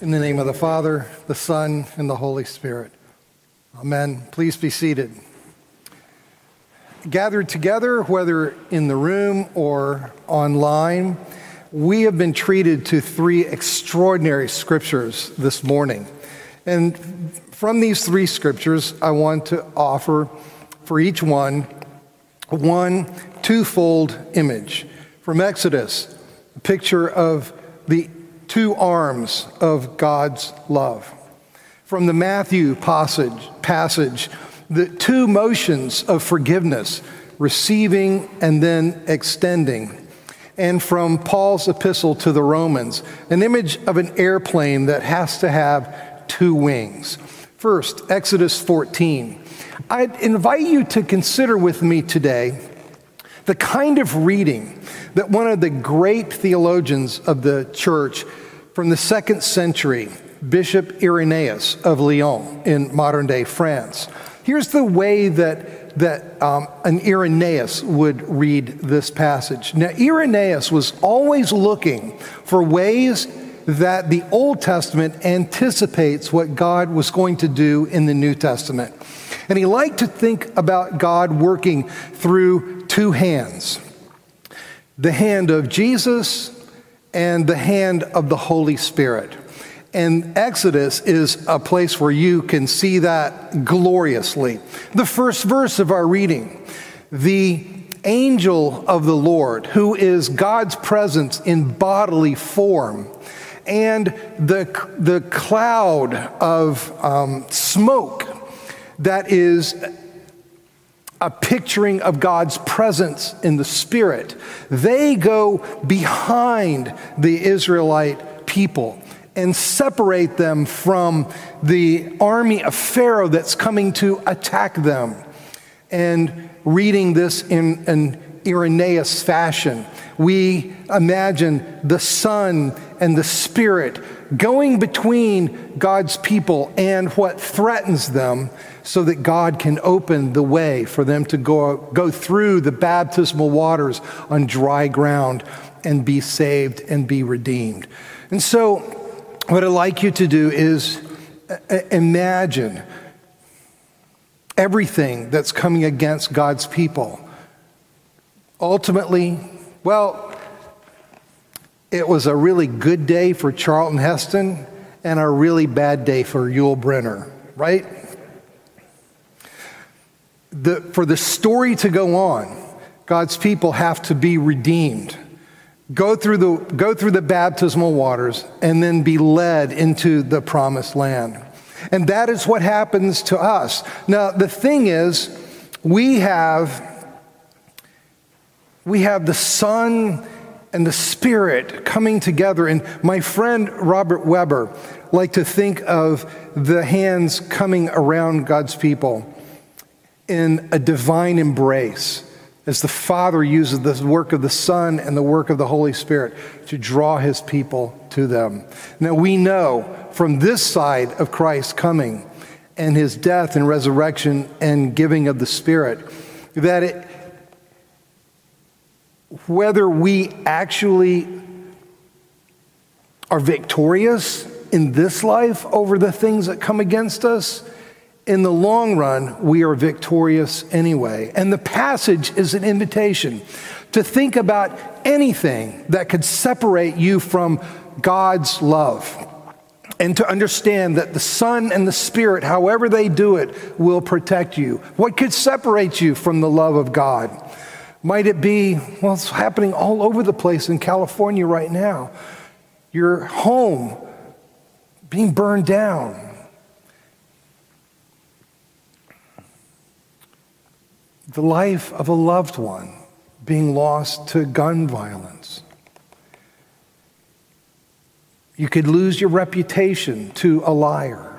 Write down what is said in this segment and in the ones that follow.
In the name of the Father, the Son, and the Holy Spirit. Amen. Please be seated. Gathered together, whether in the room or online, we have been treated to three extraordinary scriptures this morning. And from these three scriptures, I want to offer for each one one twofold image. From Exodus, a picture of the two arms of God's love. From the Matthew passage, passage, the two motions of forgiveness, receiving and then extending. And from Paul's epistle to the Romans, an image of an airplane that has to have two wings. First, Exodus 14. I'd invite you to consider with me today the kind of reading that one of the great theologians of the church from the second century, Bishop Irenaeus of Lyon in modern day France. Here's the way that, that um, an Irenaeus would read this passage. Now, Irenaeus was always looking for ways that the Old Testament anticipates what God was going to do in the New Testament. And he liked to think about God working through two hands the hand of Jesus and the hand of the Holy Spirit. And Exodus is a place where you can see that gloriously. The first verse of our reading the angel of the Lord, who is God's presence in bodily form, and the, the cloud of um, smoke that is a picturing of God's presence in the Spirit. They go behind the Israelite people and separate them from the army of Pharaoh that's coming to attack them. And reading this in an Irenaeus fashion, we imagine the Son and the Spirit going between God's people and what threatens them so that God can open the way for them to go, go through the baptismal waters on dry ground and be saved and be redeemed. And so, what I'd like you to do is uh, imagine everything that's coming against God's people. Ultimately, well, it was a really good day for Charlton Heston and a really bad day for Yul Brynner, right? The, for the story to go on, God's people have to be redeemed. Go through, the, go through the baptismal waters and then be led into the promised land. And that is what happens to us. Now, the thing is, we have, we have the Son and the Spirit coming together. And my friend Robert Webber liked to think of the hands coming around God's people in a divine embrace as the Father uses the work of the Son and the work of the Holy Spirit to draw his people to them. Now we know from this side of Christ's coming and his death and resurrection and giving of the Spirit that it, whether we actually are victorious in this life over the things that come against us in the long run, we are victorious anyway. And the passage is an invitation to think about anything that could separate you from God's love. And to understand that the Son and the Spirit, however they do it, will protect you. What could separate you from the love of God? Might it be, well, it's happening all over the place in California right now. Your home being burned down, the life of a loved one being lost to gun violence. You could lose your reputation to a liar,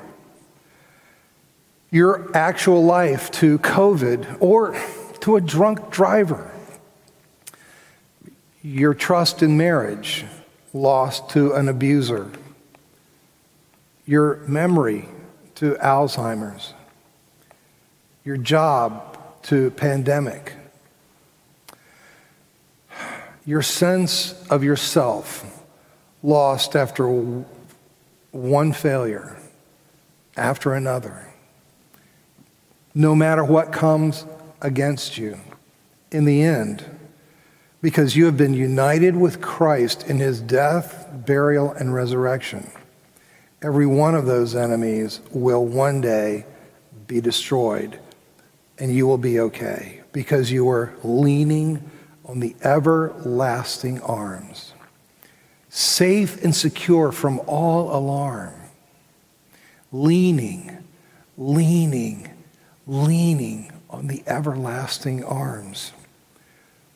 your actual life to COVID or to a drunk driver, your trust in marriage lost to an abuser, your memory to Alzheimer's, your job to pandemic. Your sense of yourself lost after one failure after another. No matter what comes against you, in the end, because you have been united with Christ in his death, burial, and resurrection, every one of those enemies will one day be destroyed, and you will be okay because you are leaning on the everlasting arms, safe and secure from all alarm, leaning, leaning, leaning on the everlasting arms.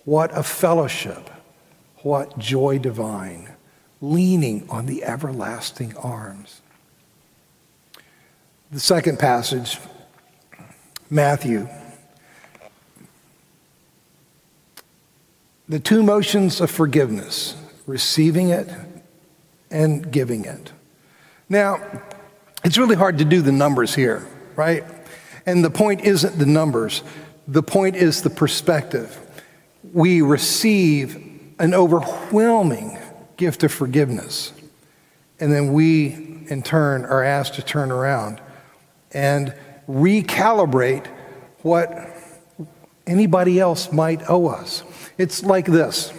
What a fellowship! What joy divine! Leaning on the everlasting arms. The second passage, Matthew. The two motions of forgiveness, receiving it and giving it. Now, it's really hard to do the numbers here, right? And the point isn't the numbers, the point is the perspective. We receive an overwhelming gift of forgiveness, and then we, in turn, are asked to turn around and recalibrate what anybody else might owe us. It's like this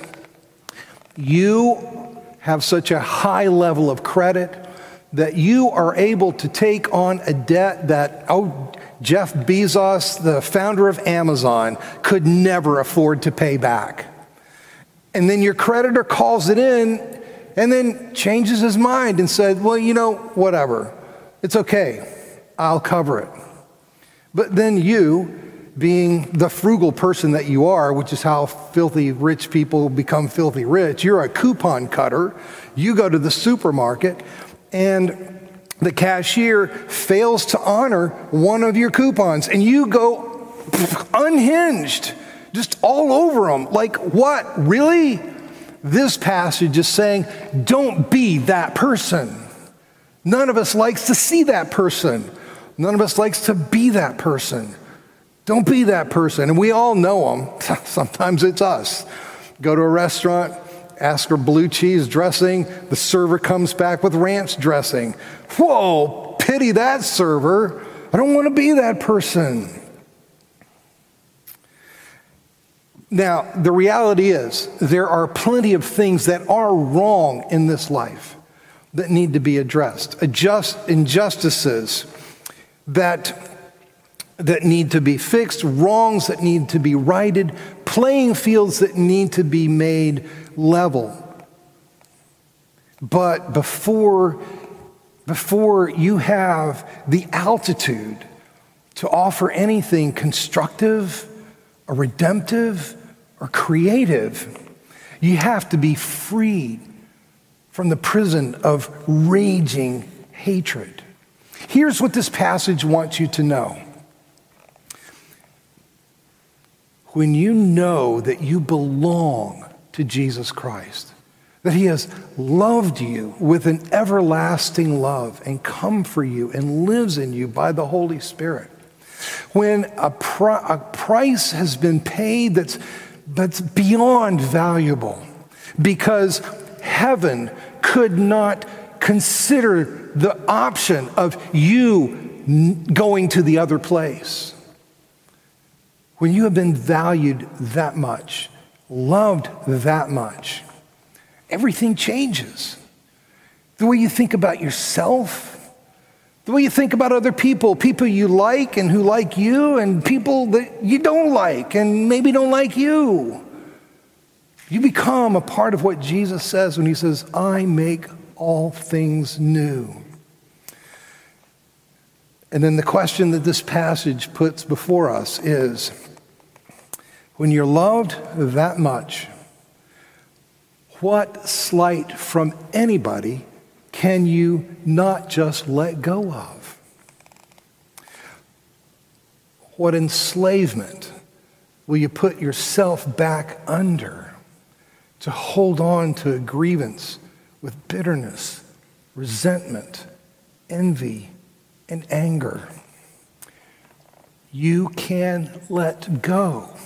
you have such a high level of credit that you are able to take on a debt that, oh, Jeff Bezos, the founder of Amazon, could never afford to pay back. And then your creditor calls it in and then changes his mind and said, Well, you know, whatever. It's okay. I'll cover it. But then you, being the frugal person that you are, which is how filthy rich people become filthy rich, you're a coupon cutter. You go to the supermarket and the cashier fails to honor one of your coupons and you go unhinged, just all over them. Like, what? Really? This passage is saying, don't be that person. None of us likes to see that person. None of us likes to be that person. Don't be that person. And we all know them. Sometimes it's us. Go to a restaurant, ask for blue cheese dressing. The server comes back with ranch dressing. Whoa, pity that server. I don't want to be that person. Now, the reality is, there are plenty of things that are wrong in this life that need to be addressed. Adjust, injustices that, that need to be fixed, wrongs that need to be righted, playing fields that need to be made level. But before, before you have the altitude to offer anything constructive or redemptive or creative, you have to be freed from the prison of raging hatred. Here's what this passage wants you to know. When you know that you belong to Jesus Christ, that He has loved you with an everlasting love and come for you and lives in you by the Holy Spirit. When a, a price has been paid that's, that's beyond valuable because heaven could not consider the option of you going to the other place. When you have been valued that much, loved that much, everything changes. The way you think about yourself, the way you think about other people, people you like and who like you, and people that you don't like and maybe don't like you. You become a part of what Jesus says when he says, I make all things new. And then the question that this passage puts before us is when you're loved that much, what slight from anybody can you not just let go of? What enslavement will you put yourself back under to hold on to a grievance with bitterness, resentment, envy, and anger? You can let go.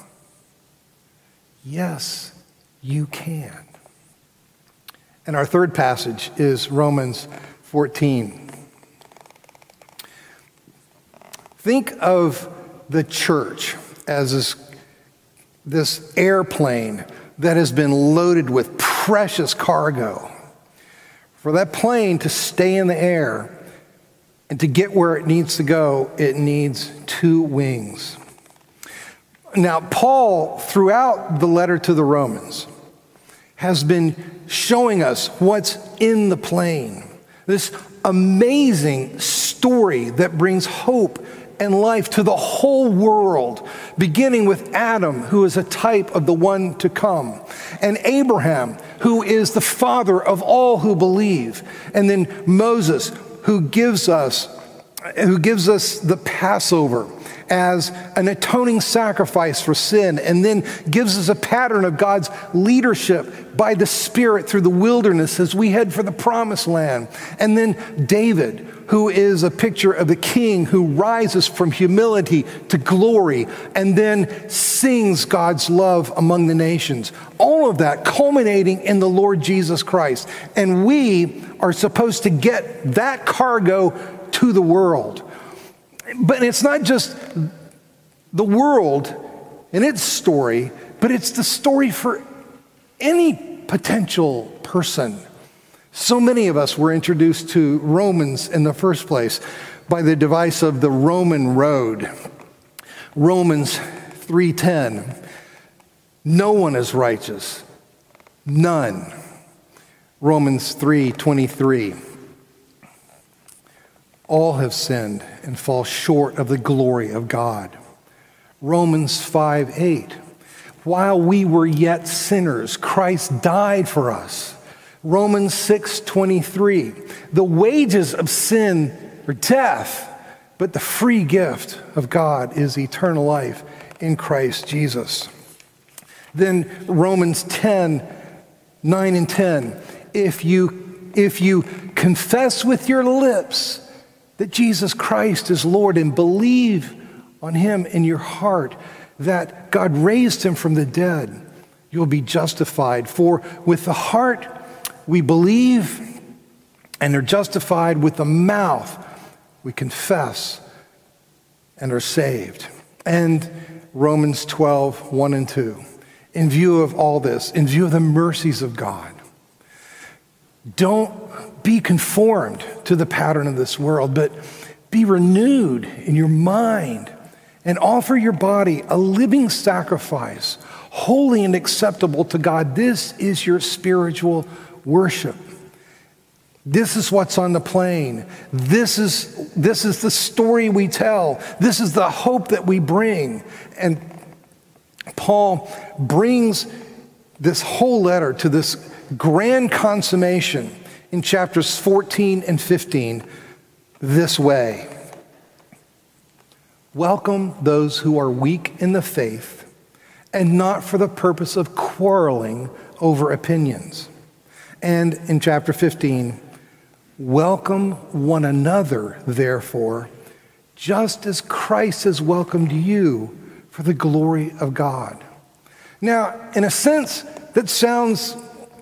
Yes, you can. And our third passage is Romans 14. Think of the church as this, this airplane that has been loaded with precious cargo. For that plane to stay in the air and to get where it needs to go, it needs two wings. Now, Paul, throughout the letter to the Romans, has been showing us what's in the plane. This amazing story that brings hope and life to the whole world, beginning with Adam, who is a type of the one to come, and Abraham, who is the father of all who believe, and then Moses, who gives us who gives us the Passover as an atoning sacrifice for sin, and then gives us a pattern of God's leadership by the Spirit through the wilderness as we head for the promised land. And then David, who is a picture of the king who rises from humility to glory and then sings God's love among the nations. All of that culminating in the Lord Jesus Christ. And we are supposed to get that cargo to the world. But it's not just the world and its story, but it's the story for any potential person so many of us were introduced to Romans in the first place by the device of the Roman road. Romans 3:10. No one is righteous. None. Romans 3:23. All have sinned and fall short of the glory of God. Romans 5 8. While we were yet sinners, Christ died for us. Romans 6:23. The wages of sin are death, but the free gift of God is eternal life in Christ Jesus. Then Romans 10, 9 and 10. If you, if you confess with your lips that Jesus Christ is Lord and believe on him in your heart that God raised him from the dead, you'll be justified. For with the heart we believe and are justified with the mouth. We confess and are saved. And Romans 12, 1 and 2. In view of all this, in view of the mercies of God, don't be conformed to the pattern of this world, but be renewed in your mind and offer your body a living sacrifice, holy and acceptable to God. This is your spiritual worship. This is what's on the plane. This is, this is the story we tell. This is the hope that we bring. And Paul brings this whole letter to this grand consummation in chapters 14 and 15 this way Welcome those who are weak in the faith and not for the purpose of quarreling over opinions. And in chapter 15, welcome one another, therefore, just as Christ has welcomed you for the glory of God. Now, in a sense, that sounds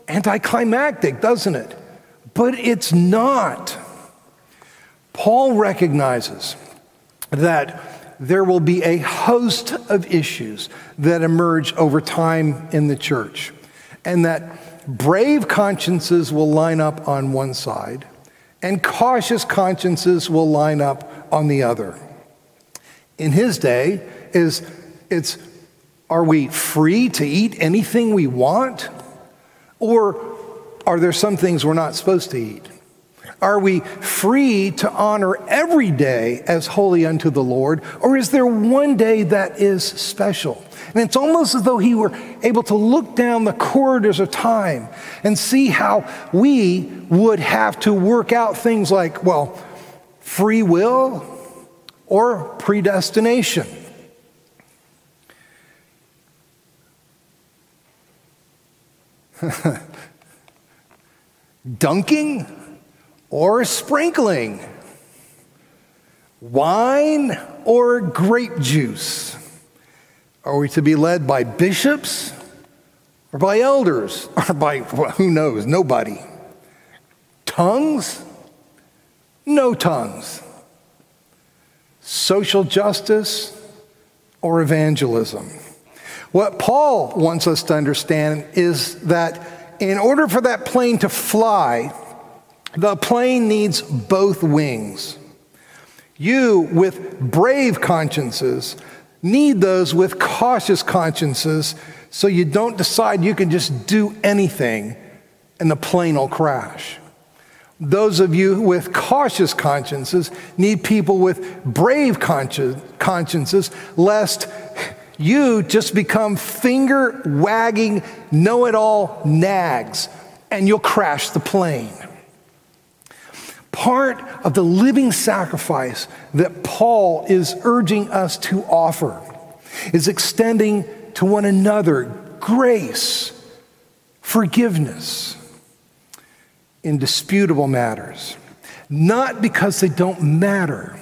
anticlimactic, doesn't it? But it's not. Paul recognizes that there will be a host of issues that emerge over time in the church, and that brave consciences will line up on one side, and cautious consciences will line up on the other. In his day, is it's are we free to eat anything we want? Or are there some things we're not supposed to eat? Are we free to honor every day as holy unto the Lord? Or is there one day that is special? And it's almost as though he were able to look down the corridors of time and see how we would have to work out things like, well, free will or predestination. Dunking or sprinkling? Wine or grape juice? Are we to be led by bishops or by elders or by who knows, nobody? Tongues no tongues, social justice, or evangelism. What Paul wants us to understand is that in order for that plane to fly, the plane needs both wings. You, with brave consciences, need those with cautious consciences so you don't decide you can just do anything and the plane will crash. Those of you with cautious consciences need people with brave consciences, lest you just become finger wagging, know it all nags, and you'll crash the plane. Part of the living sacrifice that Paul is urging us to offer is extending to one another grace, forgiveness in disputable matters. Not because they don't matter,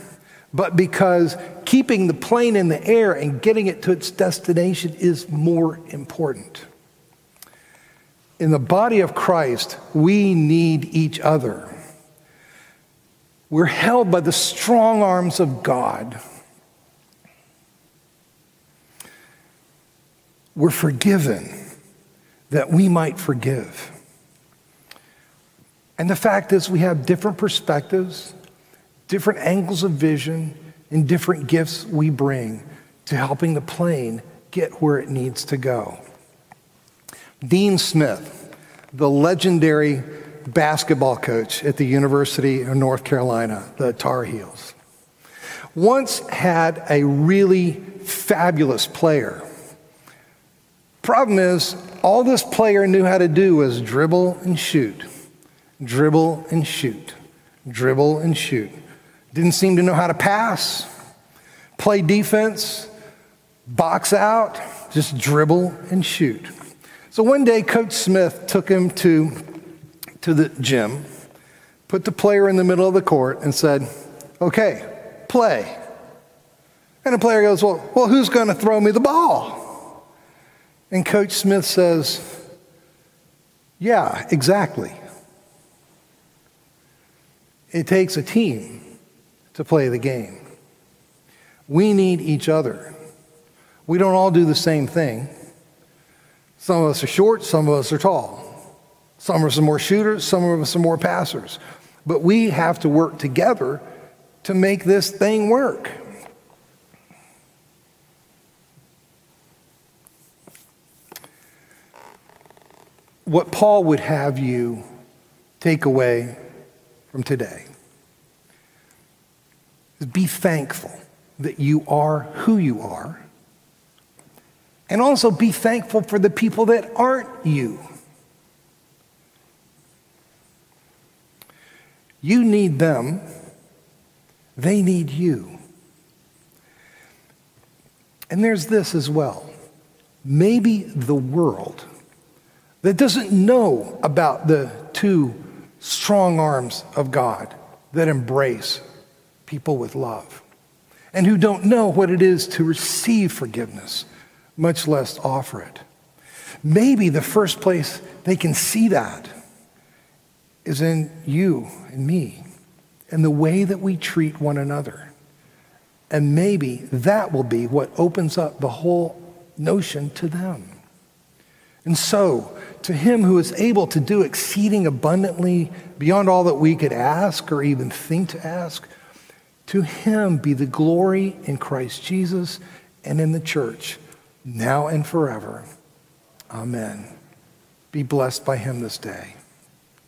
but because keeping the plane in the air and getting it to its destination is more important. In the body of Christ, we need each other. We're held by the strong arms of God. We're forgiven that we might forgive. And the fact is, we have different perspectives, different angles of vision, and different gifts we bring to helping the plane get where it needs to go. Dean Smith, the legendary basketball coach at the University of North Carolina, the Tar Heels, once had a really fabulous player. Problem is, all this player knew how to do was dribble and shoot dribble and shoot, dribble and shoot. Didn't seem to know how to pass, play defense, box out, just dribble and shoot. So one day, Coach Smith took him to, to the gym, put the player in the middle of the court, and said, Okay, play. And the player goes, Well, well who's going to throw me the ball? And Coach Smith says, Yeah, exactly. It takes a team to play the game. We need each other. We don't all do the same thing. Some of us are short, some of us are tall. Some of us are more shooters, some of us are more passers. But we have to work together to make this thing work. What Paul would have you take away from today be thankful that you are who you are, and also be thankful for the people that aren't you. You need them, they need you. And there's this as well. Maybe the world that doesn't know about the two strong arms of God that embrace people with love and who don't know what it is to receive forgiveness, much less offer it. Maybe the first place they can see that is in you and me and the way that we treat one another. And maybe that will be what opens up the whole notion to them. And so, to him who is able to do exceeding abundantly beyond all that we could ask or even think to ask, to him be the glory in Christ Jesus and in the church, now and forever. Amen. Be blessed by him this day.